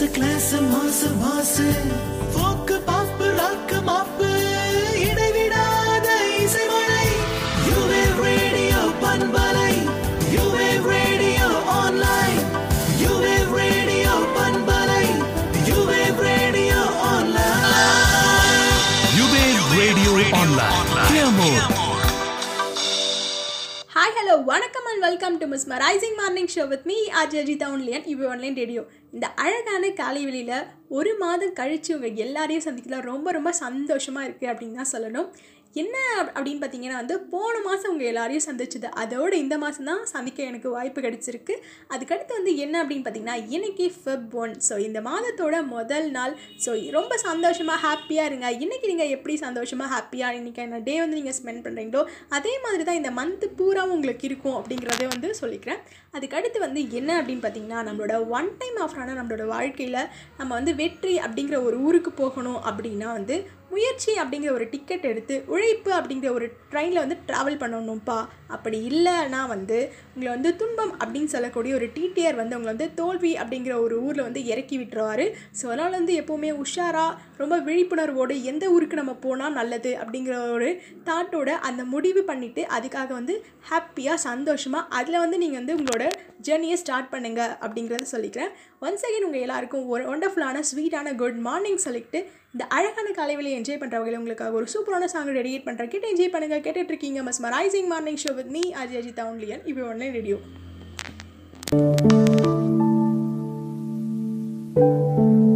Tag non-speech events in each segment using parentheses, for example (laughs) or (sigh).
ஜாஸ் class மாசு மாசு folk பாப்பு ராக்கு மாப்பு இடைவிடாத இசைமழை யுவே ரேடியோ பண்பலை யுவே ரேடியோ ஆன்லைன் யுவே ரேடியோ பண்பலை யுவே ரேடியோ ஆன்லைன் யுவே ரேடியோ ஆன்லைன் கிளியமோர் ஹாய் ஹலோ வணக்கம் and welcome to mesmerising morning show with me RJ Ajitha only on இவ் ஆன்லைன் ரேடியோ இந்த அழகான காலை வெளியில் ஒரு மாதம் கழித்து உங்கள் எல்லாரையும் சந்திக்கலாம். ரொம்ப ரொம்ப சந்தோஷமாக இருக்குது அப்படின்னு தான் சொல்லணும். என்ன அப்- அப்படின்னு பார்த்தீங்கன்னா வந்து போன மாதம் உங்கள் எல்லாரையும் சந்திச்சது. அதோட இந்த மாதம் தான் சந்திக்க எனக்கு வாய்ப்பு கிடைச்சிருக்கு. அதுக்கடுத்து வந்து என்ன அப்படின்னு பார்த்தீங்கன்னா இன்னைக்கு ஃபெப் ஒன் ஸோ இந்த மாதத்தோட முதல் நாள். ஸோ ரொம்ப சந்தோஷமாக ஹாப்பியாக இருங்க. இன்றைக்கி நீங்கள் எப்படி சந்தோஷமாக ஹாப்பியாக இன்றைக்கி என்ன டே வந்து நீங்கள் ஸ்பெண்ட் பண்ணுறீங்களோ அதே மாதிரி தான் இந்த மந்த்து பூராவும் உங்களுக்கு இருக்கும் அப்படிங்கிறதே வந்து சொல்லிக்கிறேன். அதுக்கடுத்து வந்து என்ன அப்படின்னு பார்த்தீங்கன்னா நம்மளோட ஒன் டைம் ஆஃபரான நம்மளோட வாழ்க்கையில் நம்ம வந்து வெற்றி அப்படிங்கிற ஒரு ஊருக்கு போகணும் அப்படின்னா வந்து முயற்சி அப்படிங்கிற ஒரு டிக்கெட் எடுத்து உழைப்பு அப்படிங்கிற ஒரு ட்ரெயினில் வந்து ட்ராவல் பண்ணணும்ப்பா. அப்படி இல்லைன்னா வந்து உங்களை வந்து துன்பம் அப்படின்னு சொல்லக்கூடிய ஒரு டிடிஆர் வந்து உங்களை வந்து தோல்வி அப்படிங்கிற ஒரு ஊரில் வந்து இறக்கி விட்டுருவார். ஸோ அதனால் வந்து எப்போவுமே உஷாராக ரொம்ப விழிப்புணர்வோடு எந்த ஊருக்கு நம்ம போனால் நல்லது அப்படிங்கிற ஒரு தாட்டோட அந்த முடிவு பண்ணிவிட்டு அதுக்காக வந்து ஹாப்பியாக சந்தோஷமாக அதில் வந்து நீங்கள் வந்து உங்களோட ஜேர்னியை ஸ்டார்ட் பண்ணுங்க அப்படிங்கிறத சொல்லிக்கிறேன். ஒன்ஸ் அகைன் உங்கள் எல்லாருக்கும் ஒரு ஒண்டர்ஃபுல்லான ஸ்வீட்டான குட் மார்னிங் சொல்லிட்டு இந்த அழகான காலைவெளியை என்ஜாய் பண்ணுறவங்களை உங்களுக்காக ஒரு சூப்பரான சாங் டெடிகேட் பண்ணுறேன் கேட்டு என்ஜாய் பண்ணுங்கள் கேட்டுட்டு இருக்கீங்க mesmerising morning show with me RJ Ajith only on இப்போ ஒன்லைன் ரேடியோ பூ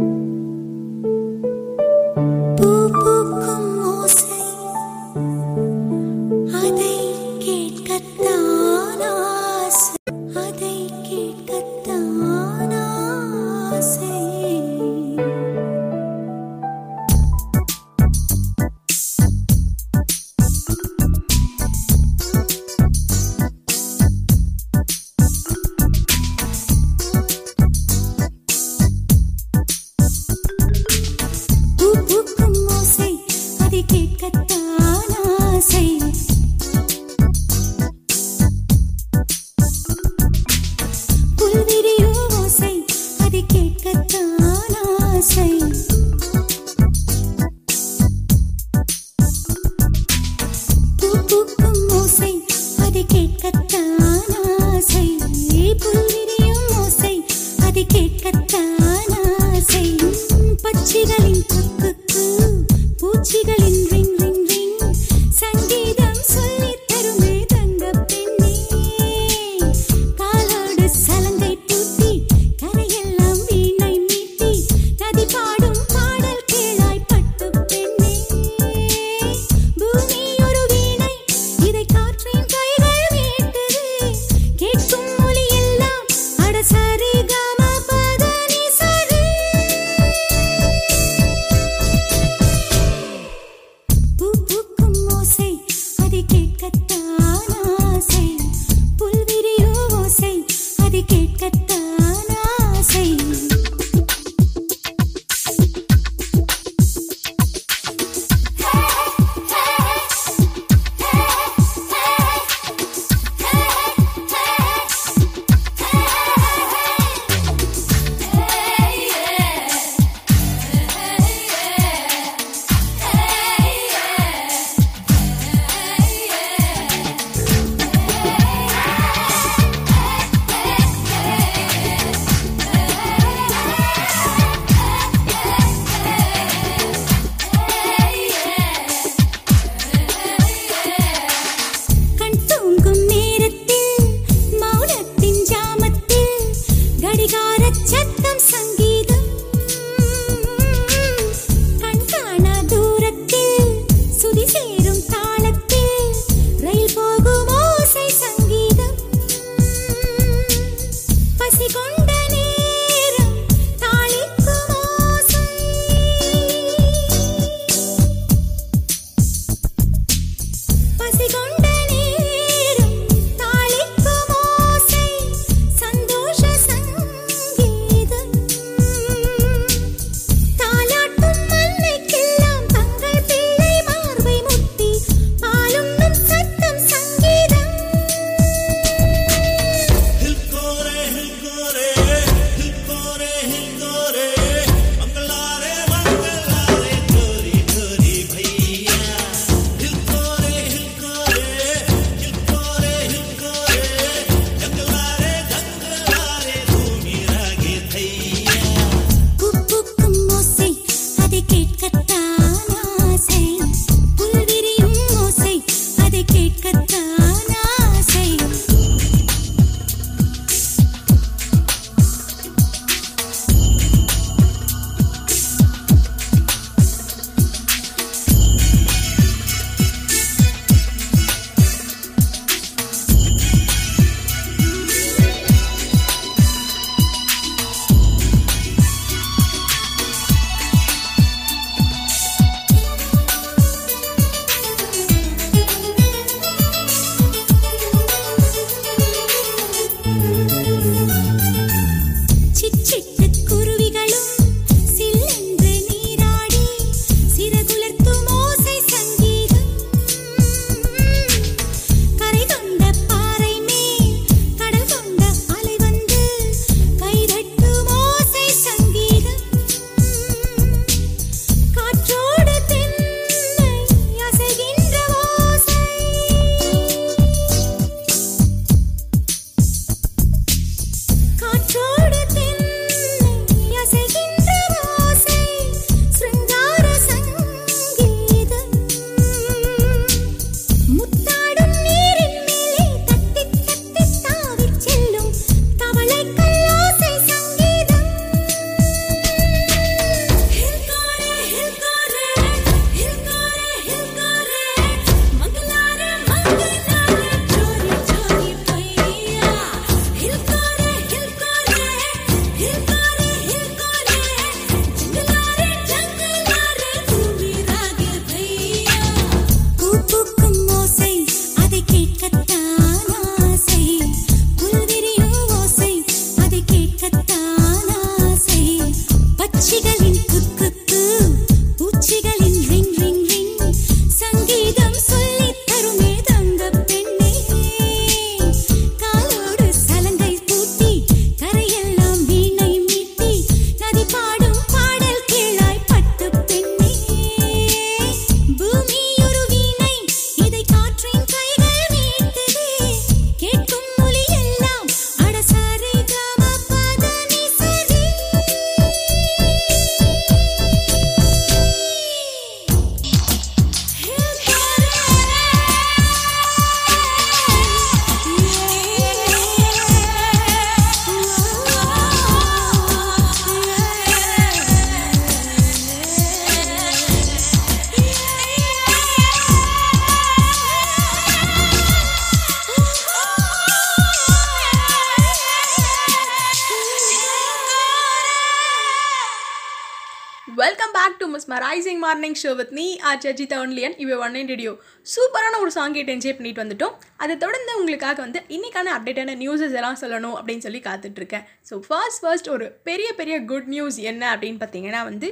show with me R Ajitha ஒன்லியன் இவ ஒன் நைன் ரேடியோ சூப்பரான ஒரு சாங் கேட்டு என்ஜாய் பண்ணிட்டு வந்துட்டோம். அதை தொடர்ந்து உங்களுக்காக வந்து இன்னைக்கான அப்டேட்டான நியூஸஸ் எல்லாம் சொல்லணும் அப்படின்னு சொல்லி காத்துட்ருக்கேன் ஸோ ஃபர்ஸ்ட் ஃபர்ஸ்ட் ஒரு பெரிய பெரிய குட் நியூஸ் என்ன அப்படின்னு பார்த்தீங்கன்னா வந்து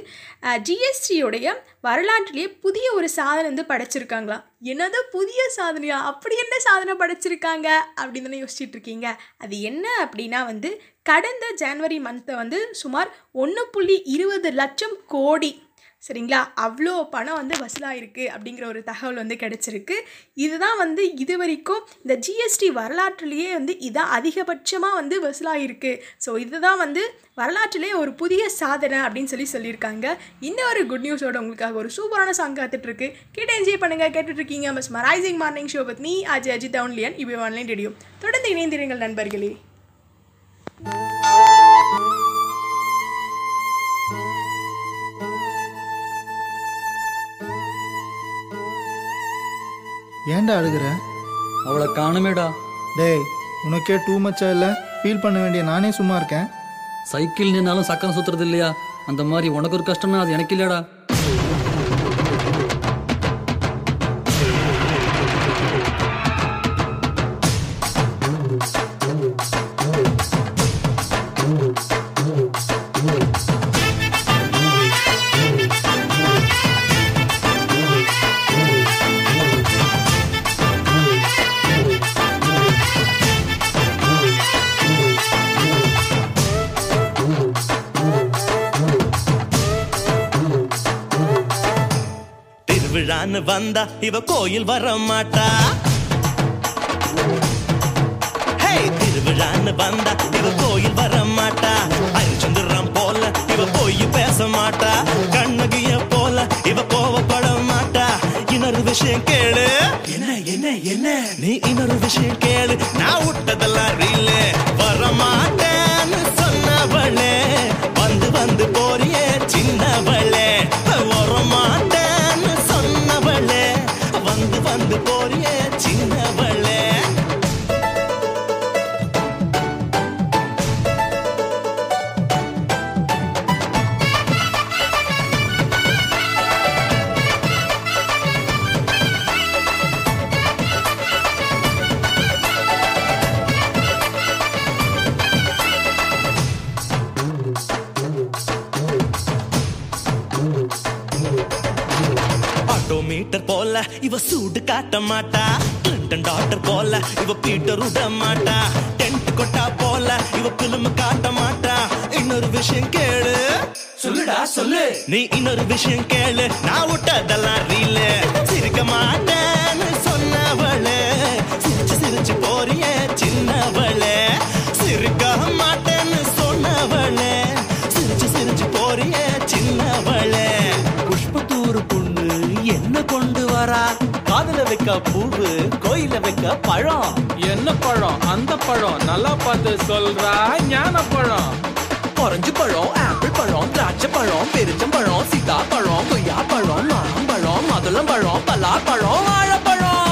ஜிஎஸ்டியோடைய வரலாற்றிலேயே புதிய ஒரு சாதனை வந்து படைச்சிருக்காங்களா? என்னது புதிய சாதனையா? அப்படி என்ன சாதனை படைச்சிருக்காங்க? அப்படின்னு தானே யோசிச்சுட்டு இருக்கீங்க. அது என்ன அப்படின்னா வந்து கடந்த ஜனவரி மந்த்தை வந்து சுமார் ஒன்று புள்ளி இருபது லட்சம் கோடி சரிங்களா? அவ்வளோ பணம் வந்து வசூலாயிருக்கு அப்படிங்கிற ஒரு தகவல் வந்து கிடச்சிருக்கு. இதுதான் வந்து இது வரைக்கும் இந்த ஜிஎஸ்டி வரலாற்றுலேயே வந்து இதான் அதிகபட்சமாக வந்து வசூலாயிருக்கு. ஸோ இதுதான் வந்து வரலாற்றிலே ஒரு புதிய சாதனை அப்படின்னு சொல்லி சொல்லியிருக்காங்க. இன்னொரு ஒரு குட் நியூஸோட உங்களுக்காக ஒரு சூப்பரான சாங் காத்துட்ருக்கு. கேட்டு என்ஜாய் பண்ணுங்கள் கேட்டுட்ருக்கீங்க. மிஸ் மரைசிங் மார்னிங் ஷோ பத் நீ அஜய் அஜித் ஒன்லியன் இவை ஆன்லைன் ரேடியோ தொடர்ந்து இணைந்திருங்கள் நண்பர்களே. ஏன்டா அழுகுற? அவளை காணுமேடா. டேய் உனக்கே டூ மச்சா இல்லை? ஃபீல் பண்ண வேண்டிய நானே சும்மா இருக்கேன். சைக்கிள் நின்னாலும் சக்கரம் சுத்துறது இல்லையா? அந்த மாதிரி உனக்கு ஒரு கஷ்டம்னா அது எனக்கு இல்லையாடா திருவிழான்னு வந்தா இவ கோயில் வர மாட்டா திருவிழான்னு வந்தா இவ கோயில் வர மாட்டா அரிச்சந்திரம் போல இவ போய் பேச மாட்டா. கண்ணகிய போல இவ கோவப்பட மாட்டா. இன்னொரு விஷயம் கேளு. என்ன என்ன என்ன? நீ இன்னொரு விஷயம் கேளு. நான் விட்டதெல்லாம் ரீலு வர மாட்டேன்னு சொன்னவளே. வந்து வந்து போறியே. காட்ட மாட்டா. கிளின்டன் டாக்டர் போல இவ பீட்டர் விட மாட்டா. டென்ட் கொட்டா போல இவ பிலிம் காட்ட மாட்டா. இன்னொரு விஷயம் கேளு. சொல்லுடா சொல்லு. நீ இன்னொரு விஷயம் கேளு. நான் விட்டதெல்லாம் வைக்க பூவு கோயில வைக்க பழம். என்ன பழம்? அந்த பழம். நல்லா பார்த்து சொல்றா. ஞான பழம். ஆரஞ்சு பழம் ஆப்பிள் பழம் திராட்சை பழம் பெருச்சம் பழம் சீதா பழம் கொய்யா பழம் நாரம் பழம் மதுளம் பழம் பலா பழம் வாழைப்பழம்.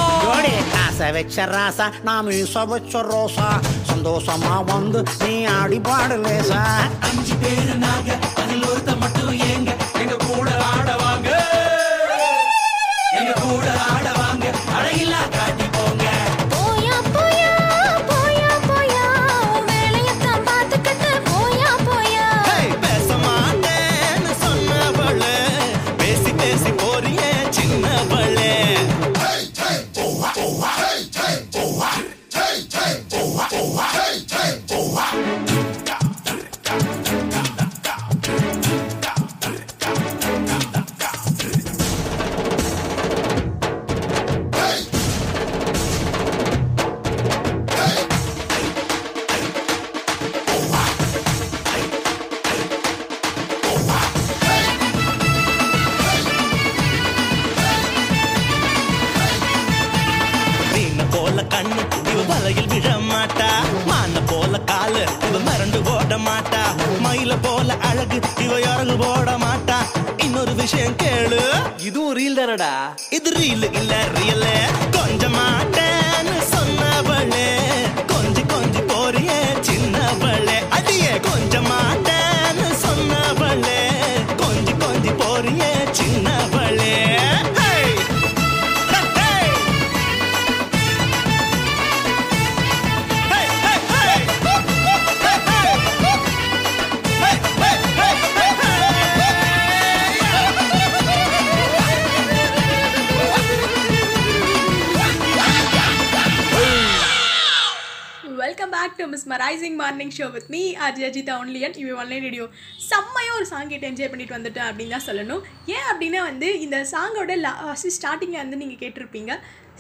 ஆசை வச்ச ராசா நான் மீச வச்ச ரோசா. சந்தோஷமா வந்து நீ ஆடி பாடு லேசா. அஞ்சு பேரு நாங்க அதில் ஒருத்த மட்டும் ஏங்க. இவ வலையில் விழ மாட்டா மான போல காலு இவ மறந்து ஓட மாட்டா மயில போல அழகு இவ இறகு போட மாட்டா இன்னொரு விஷயம் கேளு. இதுவும் ரீல் தானடா? இது ரீல் இல்ல ரியல் கொஞ்ச மாட்டேன்னு rising morning show with me RJ Ajitha only on இவ் ஒன்லைன் ரேடியோ செம்மையாக ஒரு சாங் கேட்டு என்ஜாய் பண்ணிட்டு வந்துட்டேன் அப்படின்னு தான் சொல்லணும். ஏன் அப்படின்னா வந்து இந்த சாங்கோட லாஸ்ட் ஸ்டார்டிங்கில் வந்து நீங்கள் கேட்டிருப்பீங்க.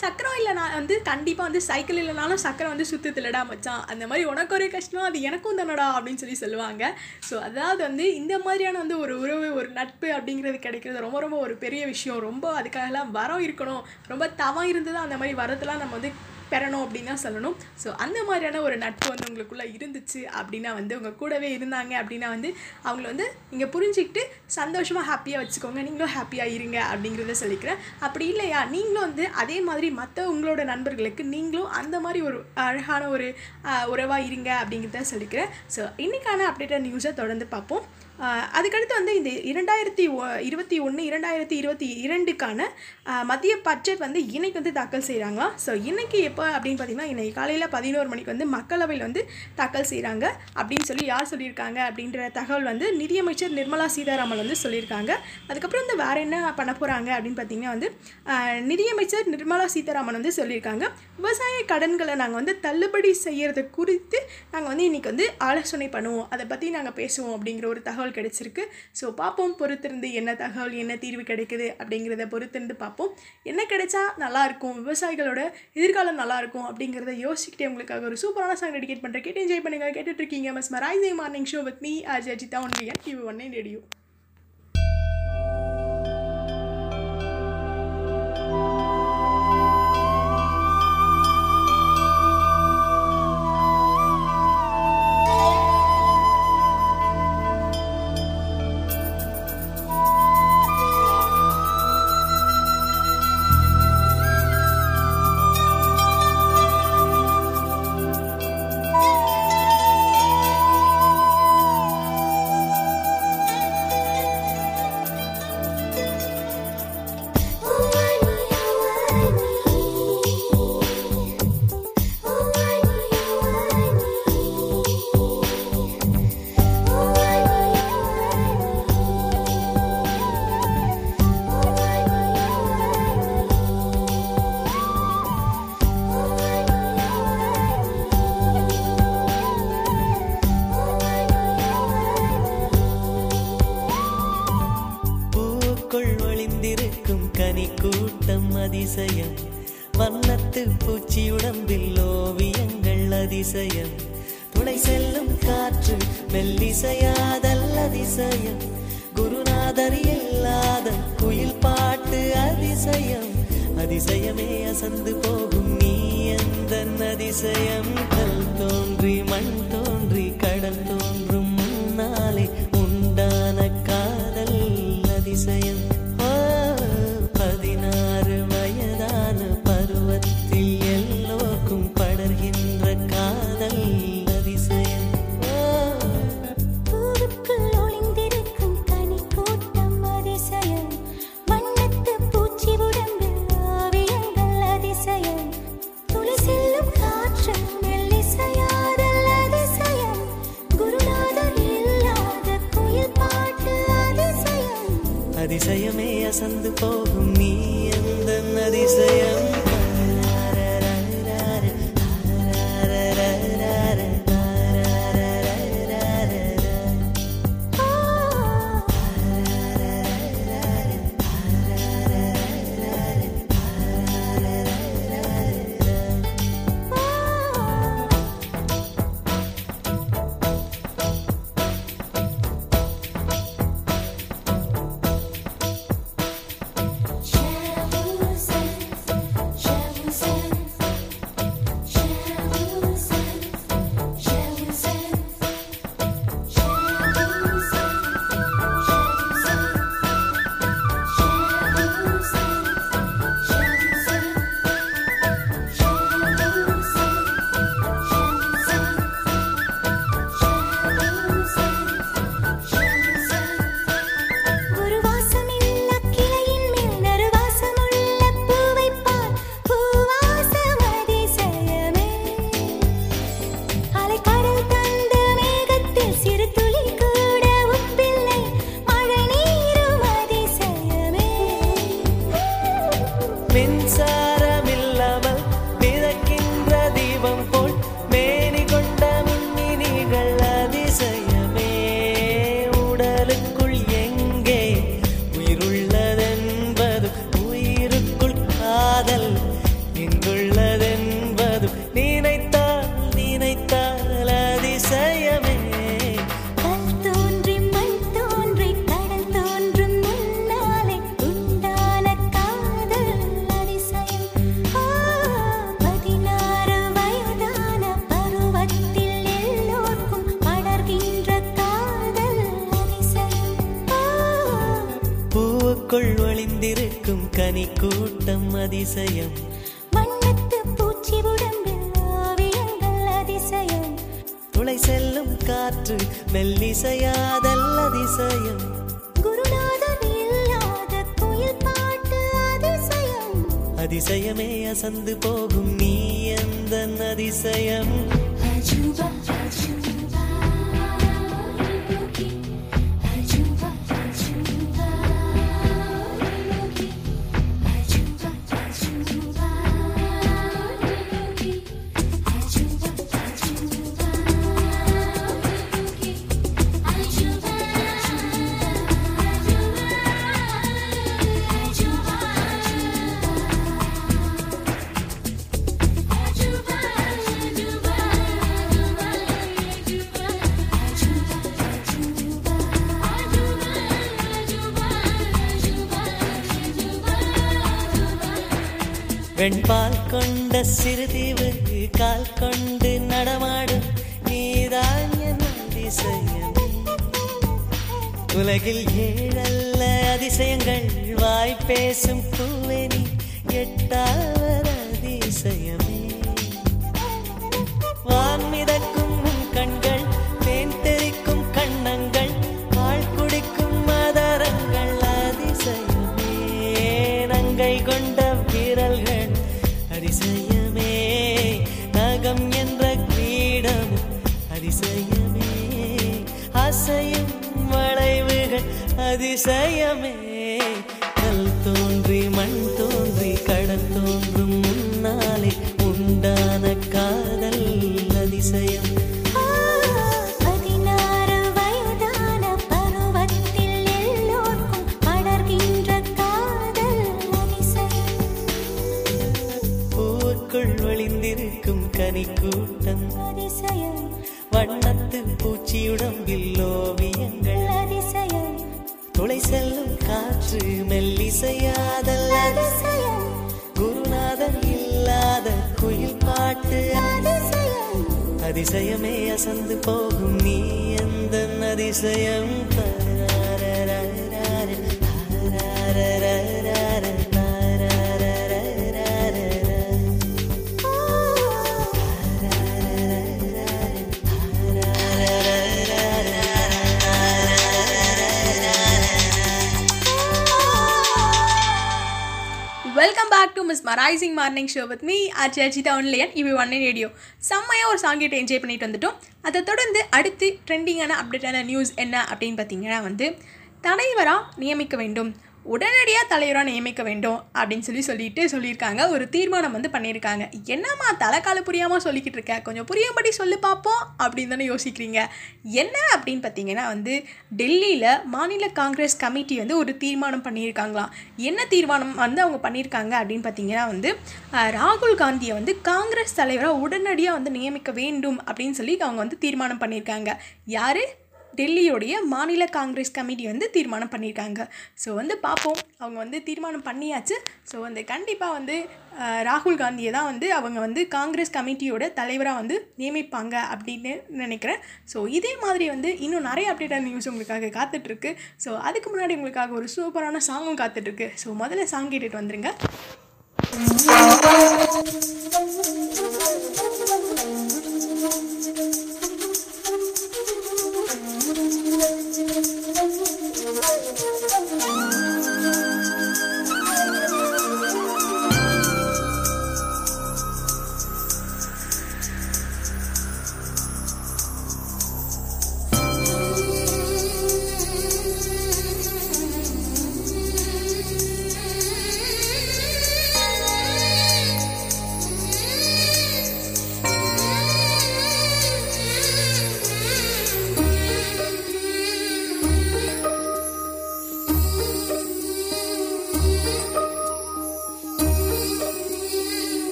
சக்கரம் இல்லைனா வந்து கண்டிப்பாக வந்து சைக்கிள் இல்லைனாலும் சக்கரம் வந்து சுத்தத்துலடா மச்சான். அந்த மாதிரி உனக்கு ஒரு கஷ்டம் அது எனக்கும் தானடா அப்படின்னு சொல்லி சொல்லுவாங்க. ஸோ அதாவது வந்து இந்த மாதிரியான வந்து ஒரு உறவு ஒரு நட்பு அப்படிங்கிறது கிடைக்கிறது ரொம்ப ரொம்ப ஒரு பெரிய விஷயம். ரொம்ப அதுக்காகலாம் வரம் இருக்கணும். ரொம்ப தவம் இருந்து தான் அந்த மாதிரி வரத்தெல்லாம் நம்ம வந்து பெறணும் அப்படின்னு தான் சொல்லணும். ஸோ அந்த மாதிரியான ஒரு நட்பு வந்து உங்களுக்குள்ளே இருந்துச்சு அப்படின்னா வந்து உங்கள் கூடவே இருந்தாங்க அப்படின்னா வந்து அவங்கள வந்து நீங்கள் புரிஞ்சுக்கிட்டு சந்தோஷமாக ஹாப்பியாக வச்சுக்கோங்க. நீங்களும் ஹாப்பியாக இருங்க அப்படிங்கிறத சொல்லிக்கிறேன். அப்படி இல்லையா? நீங்களும் வந்து அதே மாதிரி மற்ற உங்களோட நண்பர்களுக்கு நீங்களும் அந்த மாதிரி ஒரு அழகான ஒரு உறவாக இருங்க அப்படிங்கிறத சொல்லிக்கிறேன். ஸோ இன்றைக்கான அப்டேட்டட் நியூஸை தொடர்ந்து பார்ப்போம். அதுக்கடுத்து வந்து இந்த இரண்டாயிரத்தி இருபத்தி ஒன்று இரண்டாயிரத்தி இருபத்தி இரண்டுக்கான மத்திய பட்ஜெட் வந்து இன்றைக்கு வந்து தாக்கல் செய்கிறாங்க ஸோ இன்றைக்கி எப்போ அப்படின்னு பார்த்தீங்கன்னா இன்றைக்கி காலையில் பதினோரு மணிக்கு வந்து மக்களவையில் வந்து தாக்கல் செய்கிறாங்க அப்படின்னு சொல்லி யார் சொல்லியிருக்காங்க அப்படின்ற தகவல் வந்து நிதியமைச்சர் நிர்மலா சீதாராமன் வந்து சொல்லியிருக்காங்க. அதுக்கப்புறம் வந்து வேறு என்ன பண்ண போகிறாங்க அப்படின்னு பார்த்தீங்கன்னா வந்து நிதியமைச்சர் நிர்மலா சீதாராமன் வந்து சொல்லியிருக்காங்க. விவசாய கடன்களை நாங்கள் வந்து தள்ளுபடி செய்கிறது குறித்து நாங்கள் வந்து இன்னைக்கு வந்து ஆலோசனை பண்ணுவோம். அதை பற்றி நாங்கள் பேசுவோம் அப்படிங்கிற ஒரு தகவல் கிடைச்சிருக்கு. ஸோ பார்ப்போம் பொறுத்திருந்து என்ன தகவல் என்ன தீர்வு கிடைக்குது அப்படிங்கிறத பொறுத்திருந்து பார்ப்போம். என்ன கிடைச்சா நல்லா இருக்கும் விவசாயிகளோட எதிர்காலம் நல்லா இருக்கும் அப்படிங்கிறத யோசிச்சுக்கிட்டே உங்களுக்காக ஒரு சூப்பரான சாங் டெடிகேட் பண்ணுறேன் கேட்டு என்ஜாய் பண்ணுங்க கேட்டுட்டு இருக்கீங்க. Mesmerising morning show with me RJ Ajitha one TV one radio அதிசயமே அசந்து போகும் நீ எந்த அதிசயம் வெண்பால் கொண்ட சிறுதீவு கால் கொண்டு நடமாடும் நீதான் என் அதிசயம் உலகில் ஏழல்ல அதிசயங்கள் வாய் பேசும் பூவெனி எட்டாவது அதிசயமே கல் தோன்றி மண் தோன்றி கடல் தோன்றும் முன்னாலே உண்டான காதல் அதிசயம். பதினாறு வயதான காற்று மெல்லிசையாதல் அதிசயம். குருநாதன் இல்லாத குயில் பாட்டு. அதிசயம். அசந்து போகும் நீ எந்த அதிசயம் back to mesmerising morning show with me RJ Ajitha only on EV one radio செம்மையாக ஒரு சாங் என்ஜாய் பண்ணிட்டு வந்துட்டோம். அதை தொடர்ந்து அடுத்து ட்ரெண்டிங்கான அப்டேட்டான நியூஸ் என்ன அப்படின்னு பார்த்தீங்கன்னா வந்து தலைவராக நியமிக்க வேண்டும். உடனடியாக தலைவராக நியமிக்க வேண்டும் அப்படின்னு சொல்லி சொல்லிட்டு சொல்லியிருக்காங்க. ஒரு தீர்மானம் வந்து பண்ணியிருக்காங்க. என்னம்மா தலைக்கால புரியாமல் சொல்லிக்கிட்டு இருக்கேன் கொஞ்சம் புரியும்படி சொல்லி பார்ப்போம் அப்படின்னு தானே யோசிக்கிறீங்க. என்ன அப்படின்னு பார்த்தீங்கன்னா வந்து டெல்லியில் மாநில காங்கிரஸ் கமிட்டி வந்து ஒரு தீர்மானம் பண்ணியிருக்காங்களாம். என்ன தீர்மானம் வந்து அவங்க பண்ணியிருக்காங்க அப்படின்னு பார்த்தீங்கன்னா வந்து ராகுல் காந்தியை வந்து காங்கிரஸ் தலைவராக உடனடியாக வந்து நியமிக்க வேண்டும் அப்படின்னு சொல்லி அவங்க வந்து தீர்மானம் பண்ணியிருக்காங்க. யார்? டெல்லியோடைய மாநில காங்கிரஸ் கமிட்டி வந்து தீர்மானம் பண்ணியிருக்காங்க. ஸோ வந்து பார்ப்போம். அவங்க வந்து தீர்மானம் பண்ணியாச்சு. ஸோ வந்து கண்டிப்பாக வந்து ராகுல் காந்தியை தான் வந்து அவங்க வந்து காங்கிரஸ் கமிட்டியோட தலைவராக வந்து நியமிப்பாங்க அப்படின்னு நினைக்கிறேன். ஸோ இதே மாதிரி வந்து இன்னும் நிறைய அப்டேட்டான நியூஸ் உங்களுக்காக காத்துட்ருக்கு. ஸோ அதுக்கு முன்னாடி உங்களுக்காக ஒரு சூப்பரான சாங்கும் காத்துட்ருக்கு. ஸோ முதல்ல சாங் கேட்டுட்டு வந்துருங்க.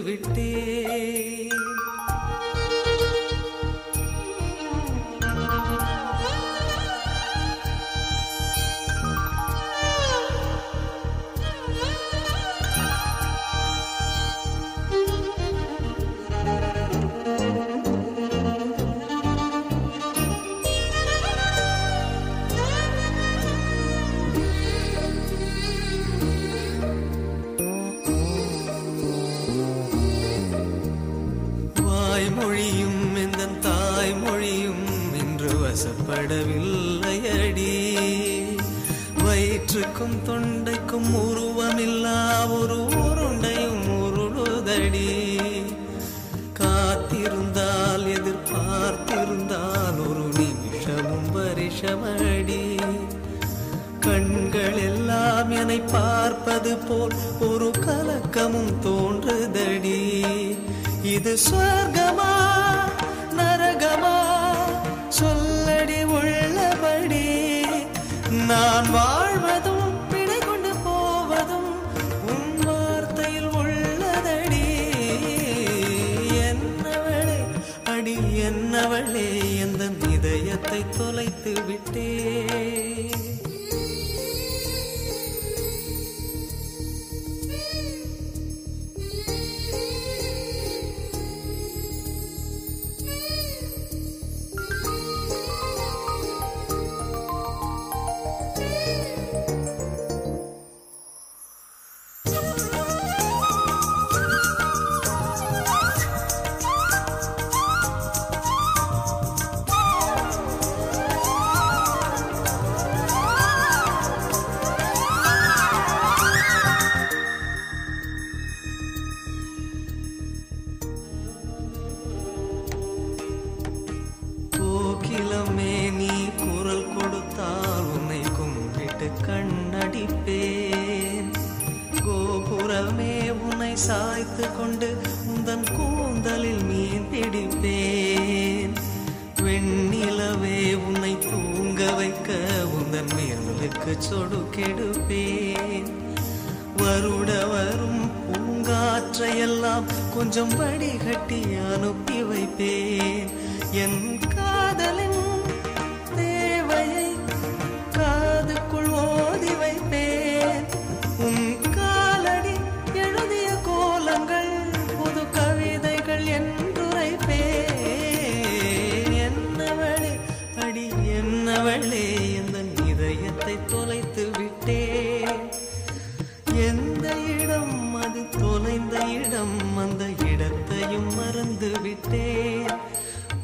விட்டே தொண்டைக்கும் உருவமில்லா ஒரு உருண்டையும் உருளுதடி. காத்திருந்தால் எதிர்பார்த்திருந்தால் ஒரு நிமிஷமும் பரிஷமடி கண்கள் எல்லாம் என்னை பார்ப்பது போல் ஒரு கலக்கமும் தோன்றுதடி. இது சொர்க்கமா நரகமா? சொல்லடி உள்ளபடி நான் வாழ்வதும் எந்த இடம் அது தொலைந்த இடம் அந்த இடத்தையும் மறந்து விட்டேன்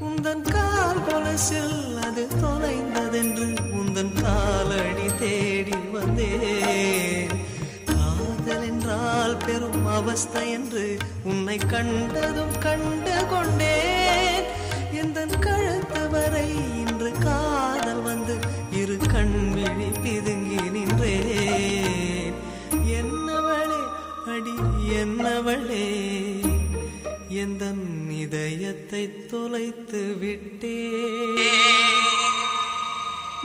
உந்தன் கால் கொலசில் அது தொலைந்ததென்று உந்தன் காலடி தேடி வந்தேன். காதல் என்றால் பெரும் அவஸ்தை என்று உன்னை கண்டதும் கண்டு கொண்டேன். எந்த கழுத்து வரை இன்று கா என்னவளே? எந்த இதயத்தை தொலைத்து விட்டே?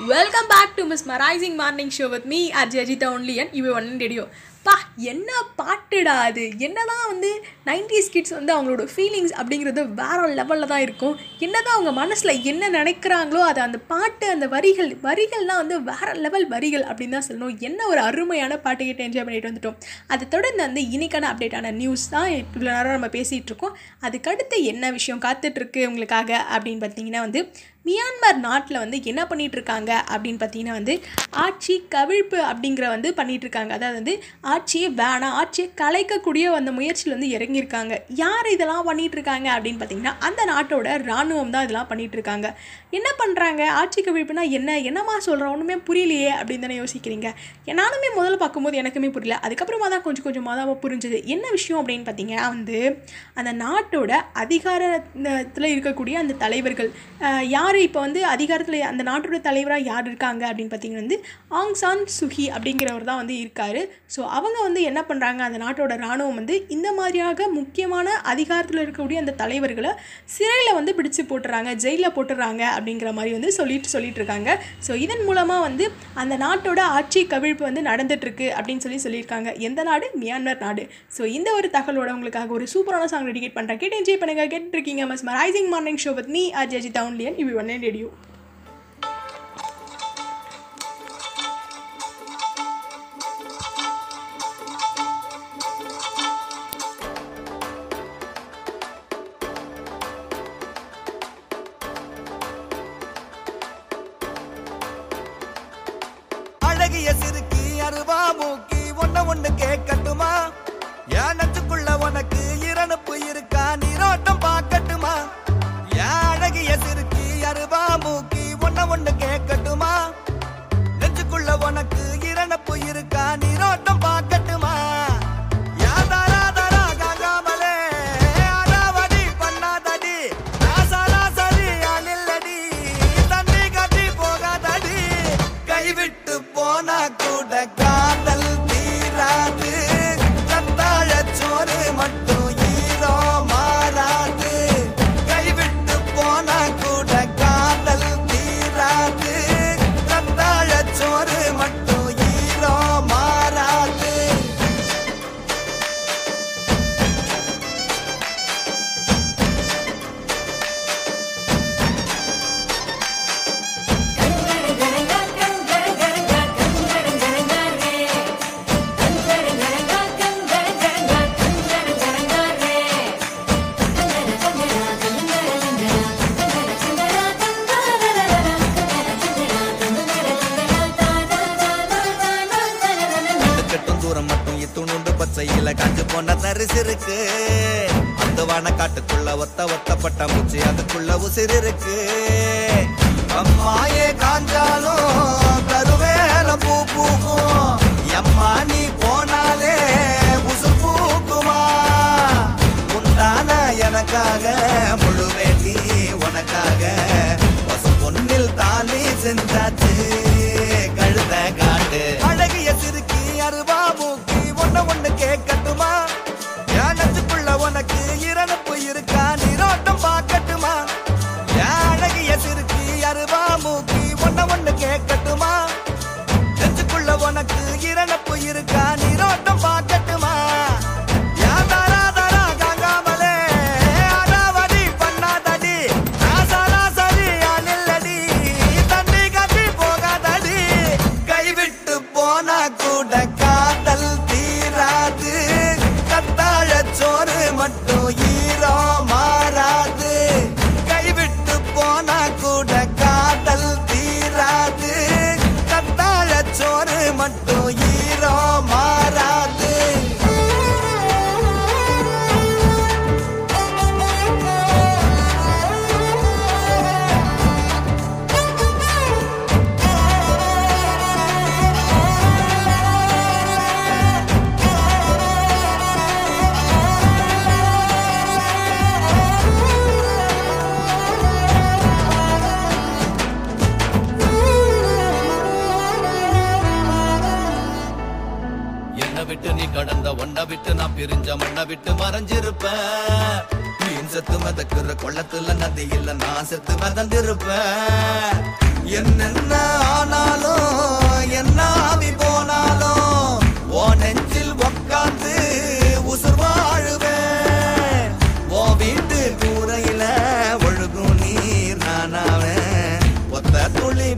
Welcome back to mesmerising morning show with me RJ Ajitha only and you one radio பா என்ன பாட்டுடா அது? என்னதான் வந்து நைன்டிஸ் கிட்ஸ் வந்து அவங்களோட ஃபீலிங்ஸ் அப்படிங்கிறது வேற லெவலில் தான் இருக்கும். என்னதான் அவங்க மனசில் என்ன நினைக்கிறாங்களோ அது அந்த பாட்டு அந்த வரிகள் வரிகள்லாம் வந்து வேற லெவல் வரிகள் அப்படின்னு தான் சொல்லணும். என்ன ஒரு அருமையான பாட்டு கிட்ட என்ஜாய் பண்ணிட்டு வந்துட்டோம். அதை தொடர்ந்து வந்து இன்னைக்கான அப்டேட்டான நியூஸ் தான் இவ்வளோ நேரம் நம்ம பேசிகிட்டு இருக்கோம். அதுக்கடுத்து என்ன விஷயம் காத்துட்ருக்கு உங்களுக்காக அப்படின்னு பார்த்தீங்கன்னா வந்து மியான்மர் நாட்டில் வந்து என்ன பண்ணிகிட்டு இருக்காங்க அப்படின்னு பார்த்தீங்கன்னா வந்து ஆட்சி கவிழ்ப்பு அப்படிங்கிற வந்து பண்ணிகிட்ருக்காங்க இருக்காங்க அதாவது வந்து ஆட்சியை வேணாம் ஆட்சியை கலைக்கக்கூடிய அந்த முயற்சியில் வந்து இறங்கியிருக்காங்க. யார் இதெல்லாம் பண்ணிகிட்ருக்காங்க இருக்காங்க அப்படின்னு பார்த்தீங்கன்னா அந்த நாட்டோட இராணுவம் தான் இதெல்லாம் பண்ணிகிட்ருக்காங்க இருக்காங்க என்ன பண்ணுறாங்க ஆட்சி கவிழ்ப்புனா என்ன? என்னம்மா சொல்கிறோம் ஒன்றுமே புரியலையே அப்படின்னு தானே யோசிக்கிறீங்க. நானுமே முதல்ல பார்க்கும்போது எனக்குமே புரியல. அதுக்கப்புறமா தான் கொஞ்சம் கொஞ்சமாக தான் புரிஞ்சுது. என்ன விஷயம் அப்படின்னு பார்த்தீங்கன்னா வந்து அந்த நாட்டோட அதிகாரத்தில் இருக்கக்கூடிய அந்த தலைவர்கள் யார் யார் இப்போ வந்து அதிகாரத்தில் அந்த நாட்டோட தலைவராக யார் இருக்காங்க அப்படின்னு பார்த்தீங்கன்னா வந்து ஆங் சான் சுஹி அப்படிங்கிறவர் தான் வந்து இருக்கார். ஸோ அவங்க வந்து என்ன பண்ணுறாங்க அந்த நாட்டோட இராணுவம் வந்து இந்த மாதிரியாக முக்கியமான அதிகாரத்தில் இருக்கக்கூடிய அந்த தலைவர்களை சிறையில் வந்து பிடிச்சு போட்டுறாங்க ஜெயிலில் போட்டுறாங்க அப்படிங்கிற மாதிரி வந்து சொல்லிட்டு சொல்லிட்டு இருக்காங்க. ஸோ இதன் மூலமாக வந்து அந்த நாட்டோட ஆட்சி கவிழ்ப்பு வந்து நடந்துட்டுருக்கு அப்படின்னு சொல்லி சொல்லியிருக்காங்க. எந்த நாடு? மியான்மர் நாடு. ஸோ இந்த ஒரு தகவலோட உங்களுக்காக ஒரு சூப்பரான சாங் டெடிகேட் பண்ணுறேன் கேட்டு என்ஜாய் பண்ணுங்கள் கேட்டுருக்கீங்க mesmerising morning show with me RJ Ajitha only on EV one radio போனா கூட காதல் தீராது.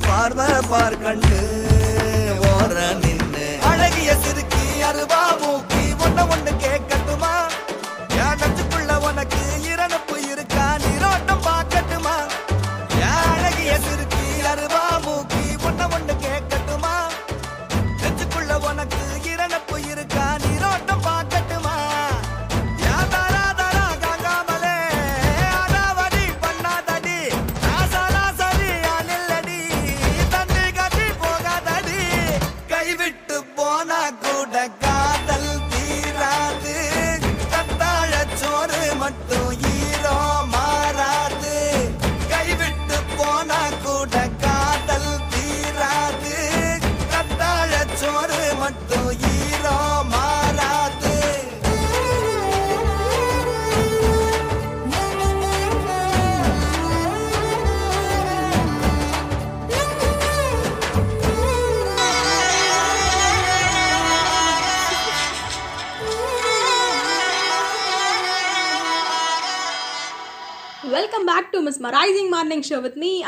ஒத்த பார் பார்வை ஓர நின்று அழகிய சிறுக்கி அருவா மூக்கி ஒன்ன ஒண்ணு கேட்க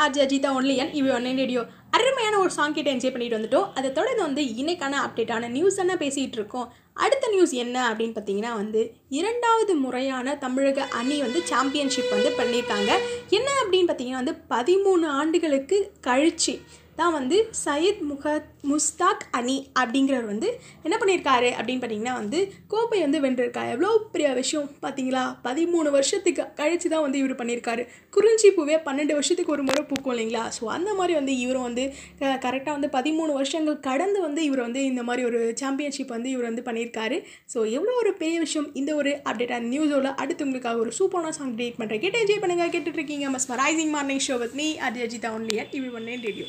ஆர்ஜி அஜிதா ஒன்லி என் இவ் ஒன்லைன் ரேடியோ அருமையான ஒரு சாங் கிட்ட என்ஜாய் பண்ணிட்டு வந்துட்டோம். அதை தொடர்ந்து வந்து இன்னைக்கான அப்டேட்டான நியூஸ் தானே பேசிகிட்டு இருக்கோம்? அடுத்த நியூஸ் என்ன அப்படின்னு பார்த்தீங்கன்னா வந்து இரண்டாவது முறையான தமிழக அணி வந்து சாம்பியன்ஷிப் வந்து பண்ணியிருக்காங்க. என்ன அப்படின்னு பார்த்தீங்கன்னா வந்து பதிமூணு ஆண்டுகளுக்கு கழிச்சு தான் வந்து சையத் முகத் முஸ்தாக் அனி அப்படிங்கிறவர் வந்து என்ன பண்ணியிருக்காரு அப்படின்னு பார்த்தீங்கன்னா வந்து கோப்பை வந்து வென்றிருக்காரு. எவ்வளோ பெரிய விஷயம் பார்த்தீங்களா? பதிமூணு வருஷத்துக்கு கழிச்சு தான் வந்து இவர் பண்ணியிருக்காரு. குறிஞ்சி பூவே பன்னெண்டு வருஷத்துக்கு ஒரு முறை பூக்கும் இல்லைங்களா? ஸோ அந்த மாதிரி வந்து இவரும் வந்து கரெக்டாக வந்து பதிமூணு வருஷங்கள் கடந்து வந்து இவர் வந்து இந்த மாதிரி ஒரு சாம்பியன்ஷிப் வந்து இவர் வந்து பண்ணியிருக்காரு. ஸோ எவ்வளோ ஒரு பெரிய விஷயம் இந்த ஒரு அப்டேட்டாக நியூஸோட அடுத்து உங்களுக்காக ஒரு சூப்பரான சாங் கிரியேட் பண்ணுறேன் கேட்டு என்ஜாய் பண்ணுங்கள் கேட்டுட்ருக்கீங்க மஸ் morning show with me RJ Ajitha only TV one radio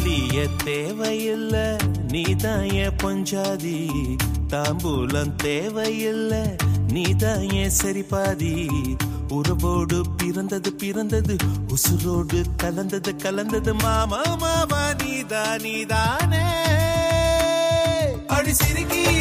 வலிய தேவையில்ல நீதான் என் பொஞ்சாதி. தாம்பூலம் தேவையில்ல நீதான் என் சரிபாதி. உறவோடு பிறந்தது பிறந்தது உசுரோடு கலந்தது கலந்தது. மாமா மாமா நீதா நீதானே. அடி சிரிக்கி.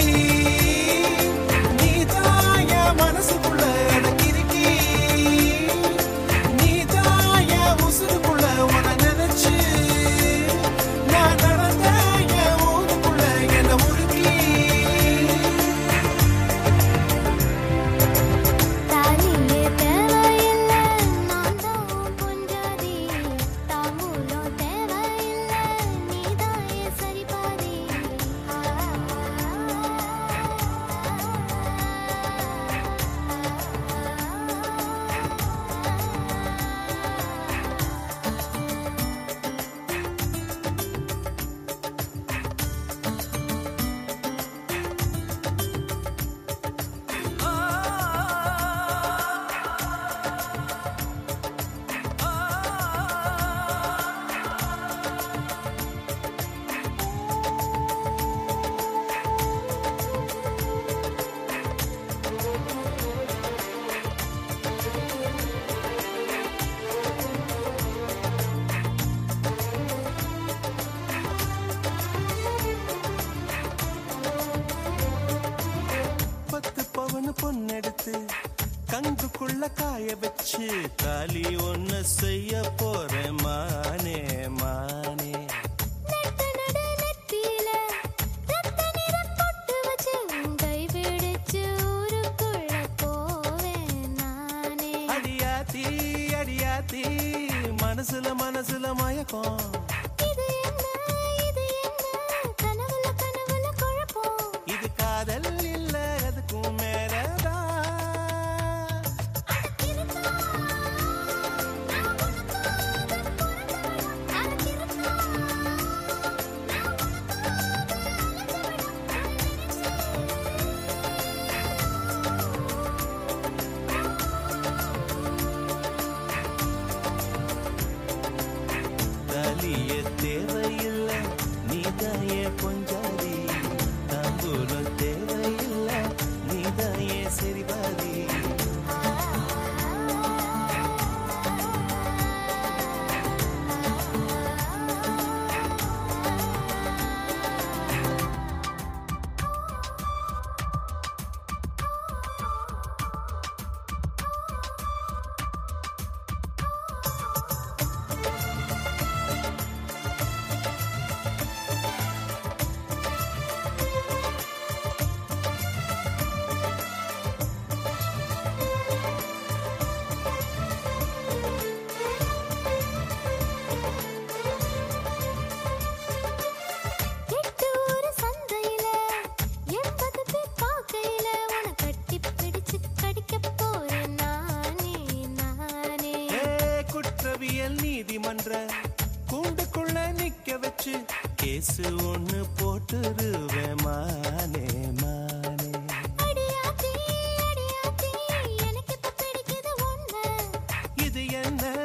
என்ன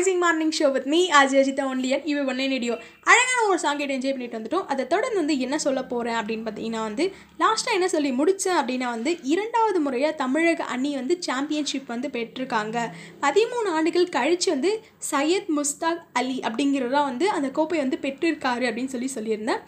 rising morning show with me ஆஜ் அஜிதா ஒன்லியன் இவ ஒன்னே நெடியோ அழகான ஒரு சாங் கேட்டு என்ஜாய் பண்ணிட்டு வந்துட்டோம். அதை தொடர்ந்து வந்து என்ன சொல்ல போகிறேன் அப்படின்னு பார்த்தீங்கன்னா வந்து லாஸ்ட்டாக என்ன சொல்லி முடித்தேன் அப்படின்னா வந்து இரண்டாவது முறையாக தமிழக அணி வந்து சாம்பியன்ஷிப் வந்து பெற்றிருக்காங்க. பதிமூணு ஆண்டுகள் கழித்து வந்து சையத் முஸ்தாக் அலி அப்படிங்கிறதா வந்து அந்த கோப்பையை வந்து பெற்றிருக்காரு அப்படின்னு சொல்லி சொல்லியிருந்தேன்.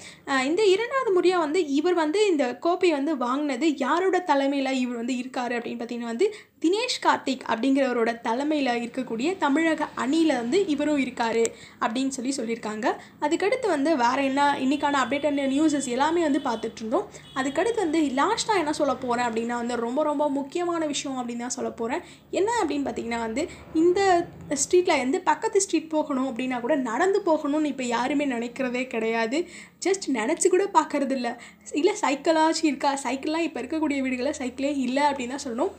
இந்த இரண்டாவது முறையாக வந்து இவர் வந்து இந்த கோப்பையை வந்து வாங்கினது யாரோட தலைமையில் இவர் வந்து இருக்காரு அப்படின்னு பார்த்தீங்கன்னா வந்து தினேஷ் கார்த்திக் அப்படிங்கிறவரோட தலைமையில் இருக்கக்கூடிய தமிழக அணியில் வந்து இவரும் இருக்கார் அப்படின்னு சொல்லி சொல்லியிருக்காங்க. அதுக்கடுத்து வந்து வேறு என்ன இன்றைக்கான அப்டேட்டட் நியூஸஸ் எல்லாமே வந்து பார்த்துட்ருந்தோம் அதுக்கடுத்து வந்து லாஸ்ட்டாக என்ன சொல்ல போகிறேன் அப்படின்னா வந்து ரொம்ப ரொம்ப முக்கியமான விஷயம் அப்படின்னு தான் சொல்ல போகிறேன் என்ன அப்படின்னு பார்த்தீங்கன்னா வந்து இந்த ஸ்ட்ரீட்டில் வந்து பக்கத்து ஸ்ட்ரீட் போகணும் அப்படின்னா கூட நடந்து போகணும்னு இப்போ யாருமே நினைக்கிறதே கிடையாது. ஜஸ்ட் நினச்சி கூட பார்க்கறது இல்லை இல்லை சைக்கிளாச்சும் இருக்கா? சைக்கிள்லாம் இப்போ இருக்கக்கூடிய வீடுகளில் சைக்கிளே இல்லை அப்படின்னு தான் சொல்லணும்.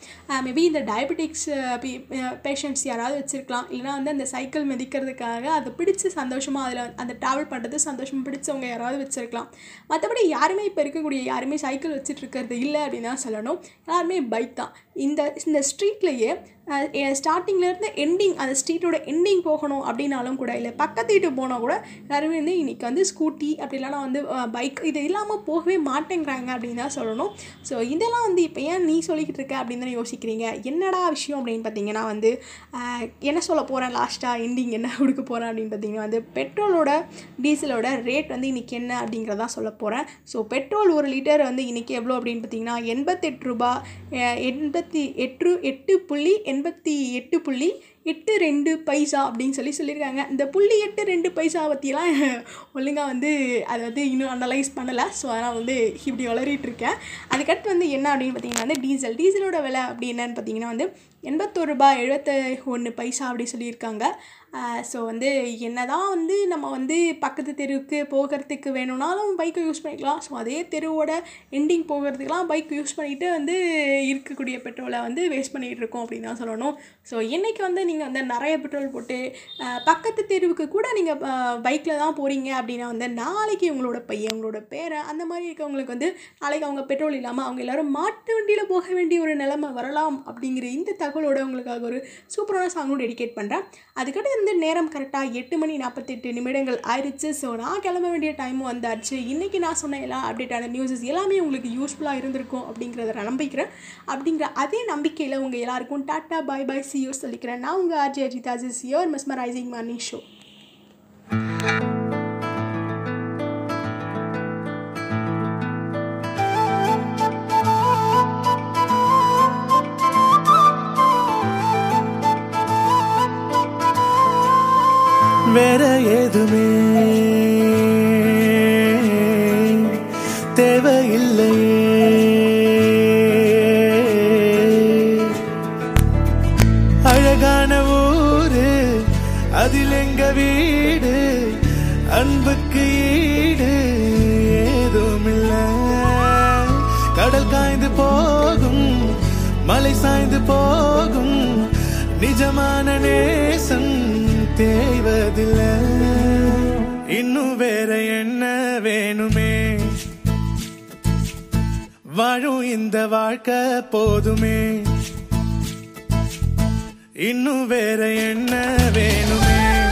மேபி இந்த டயபெட்டிக்ஸ் பேஷண்ட்ஸ் யாராவது வச்சுருக்கலாம். இல்லைனா வந்து அந்த சைக்கிள் மிதிக்கிறதுக்காக அதை பிடிச்சி சந்தோஷமாக அதில் அந்த ட்ராவல் பண்ணுறது சந்தோஷமாக பிடிச்சவங்க யாராவது வச்சுருக்கலாம். மற்றபடி யாருமே இப்போ இருக்கக்கூடிய யாருமே சைக்கிள் வச்சுட்டு இருக்கிறது இல்லை அப்படின்னு தான் சொல்லணும். எல்லாருமே பைக் தான். இந்த இந்த ஸ்ட்ரீட்லேயே ஸ்டார்டிங்லேருந்து எண்டிங் அந்த ஸ்ட்ரீட்டோட எண்டிங் போகணும் அப்படின்னாலும் கூட இல்லை பக்கத்து வீட்டு போனால் கூட எல்லாருமே வந்து இன்றைக்கி வந்து ஸ்கூட்டி அப்படி இல்லைனா வந்து பைக் இது இல்லாமல் போகவே மாட்டேங்கிறாங்க அப்படின்னு தான் சொல்லணும். ஸோ இதெல்லாம் வந்து இப்போ ஏன் நீ சொல்லிக்கிட்டு இருக்க அப்படின்னு தானே யோசிக்கிறீங்க? என்னடா விஷயம் அப்படின்னு பார்த்தீங்கன்னா வந்து என்ன சொல்ல போகிறேன் லாஸ்ட்டாக எண்டிங் என்ன கொடுக்க போகிறேன் அப்படின்னு பார்த்தீங்கன்னா வந்து பெட்ரோலோட டீசலோட ரேட் வந்து இன்றைக்கி என்ன அப்படிங்கிறதா சொல்ல போகிறேன் ஸோ பெட்ரோல் ஒரு லிட்டர் வந்து இன்றைக்கி எவ்வளோ அப்படின்னு பார்த்தீங்கன்னா எண்பத்தெட்டு ரூபா எண்பத்தி எண்பத்தி எட்டு எட்டு புள்ளி எண்பத்தி எட்டு புள்ளி எட்டு ரெண்டு பைசா அப்படின்னு சொல்லி சொல்லியிருக்காங்க. இந்த புள்ளி எட்டு ரெண்டு பைசா பற்றிலாம் (laughs) ஒழுங்காக வந்து அதை வந்து இன்னும் அனலைஸ் பண்ணலை. ஸோ அதனால் வந்து இப்படி வளரிட்டு இருக்கேன். அதுக்கடுத்து வந்து என்ன அப்படின்னு பார்த்தீங்கன்னா வந்து டீசல். டீசலோட விலை அப்படி என்னன்னு பார்த்தீங்கன்னா வந்து எண்பத்தோரு ரூபாய் எழுபத்த ஒன்று பைசா அப்படி சொல்லியிருக்காங்க. ஸோ வந்து என்ன தான் வந்து நம்ம வந்து பக்கத்து தெருவுக்கு போகிறதுக்கு வேணும்னாலும் பைக்கை யூஸ் பண்ணிக்கலாம். ஸோ அதே தெருவோட எண்டிங் போகிறதுக்கெலாம் பைக் யூஸ் பண்ணிவிட்டு வந்து இருக்கக்கூடிய பெட்ரோலை வந்து வேஸ்ட் பண்ணிகிட்டு இருக்கோம் அப்படின்னு தான் சொல்லணும். ஸோ இன்றைக்கி வந்து நீங்கள் வந்து நிறைய பெட்ரோல் போட்டு பக்கத்து தெருவுக்கு கூட நீங்கள் பைக்கில் தான் போகிறீங்க அப்படின்னா வந்து நாளைக்கு உங்களோட பையன் உங்களோட பேரை அந்த மாதிரி இருக்கவங்களுக்கு வந்து நாளைக்கு அவங்க பெட்ரோல் இல்லாமல் அவங்க எல்லாரும் மாட்டு வண்டியில் போக வேண்டிய ஒரு நிலைமை வரலாம் அப்படிங்கிற இந்த தகவலோட உங்களுக்காக ஒரு சூப்பரான சாங்கும் டெடிகேட் பண்ணுறேன் அதுக்கடுத்து வந்து நேரம் கரெக்டாக எட்டு மணி நாற்பத்தெட்டு நிமிடங்கள் ஆயிடுச்சு ஸோ நான் கிளம்ப வேண்டிய டைமும் வந்தாச்சு. இன்றைக்கி நான் சொன்ன எல்லா அப்டேட்டான நியூஸஸ் எல்லாமே உங்களுக்கு யூஸ்ஃபுல்லாக இருந்திருக்கும் அப்படிங்கிறத நான் நம்பிக்கிறேன். அப்படிங்கிற அதே நம்பிக்கையில் உங்கள் எல்லாருக்கும் டாட்டா பாய் பாய் யூஸ் சொல்லிக்கிறேன். நான் உங்கள் RJ Ajitha is your mesmerising morning show வேற எதுவுமே. தேவையில்லையே அழகான ஊரு அதில் எங்க வீடு அன்புக்கு ஈடு ஏதும் கடல் காய்ந்து போகும் மலை சாய்ந்து போகும் நிஜமான நேசம் தேய்வதில்லை. இன்னும் வேற என்ன வேணுமே? வாழும் இந்த வாழ்க்கை போதுமே. இன்னும் வேற என்ன வேணுமே?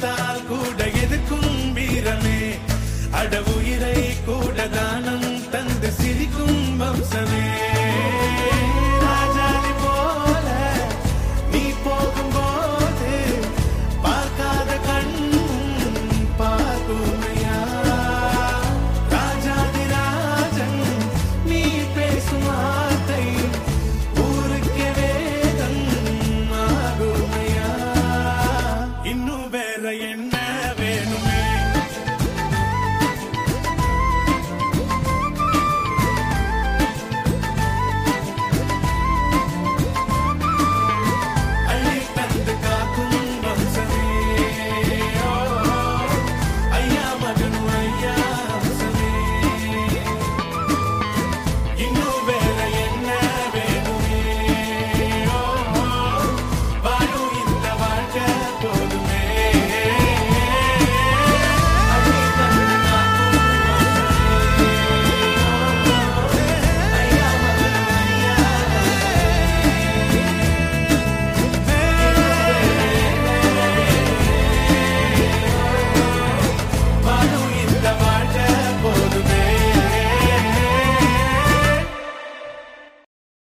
తాల్కుడ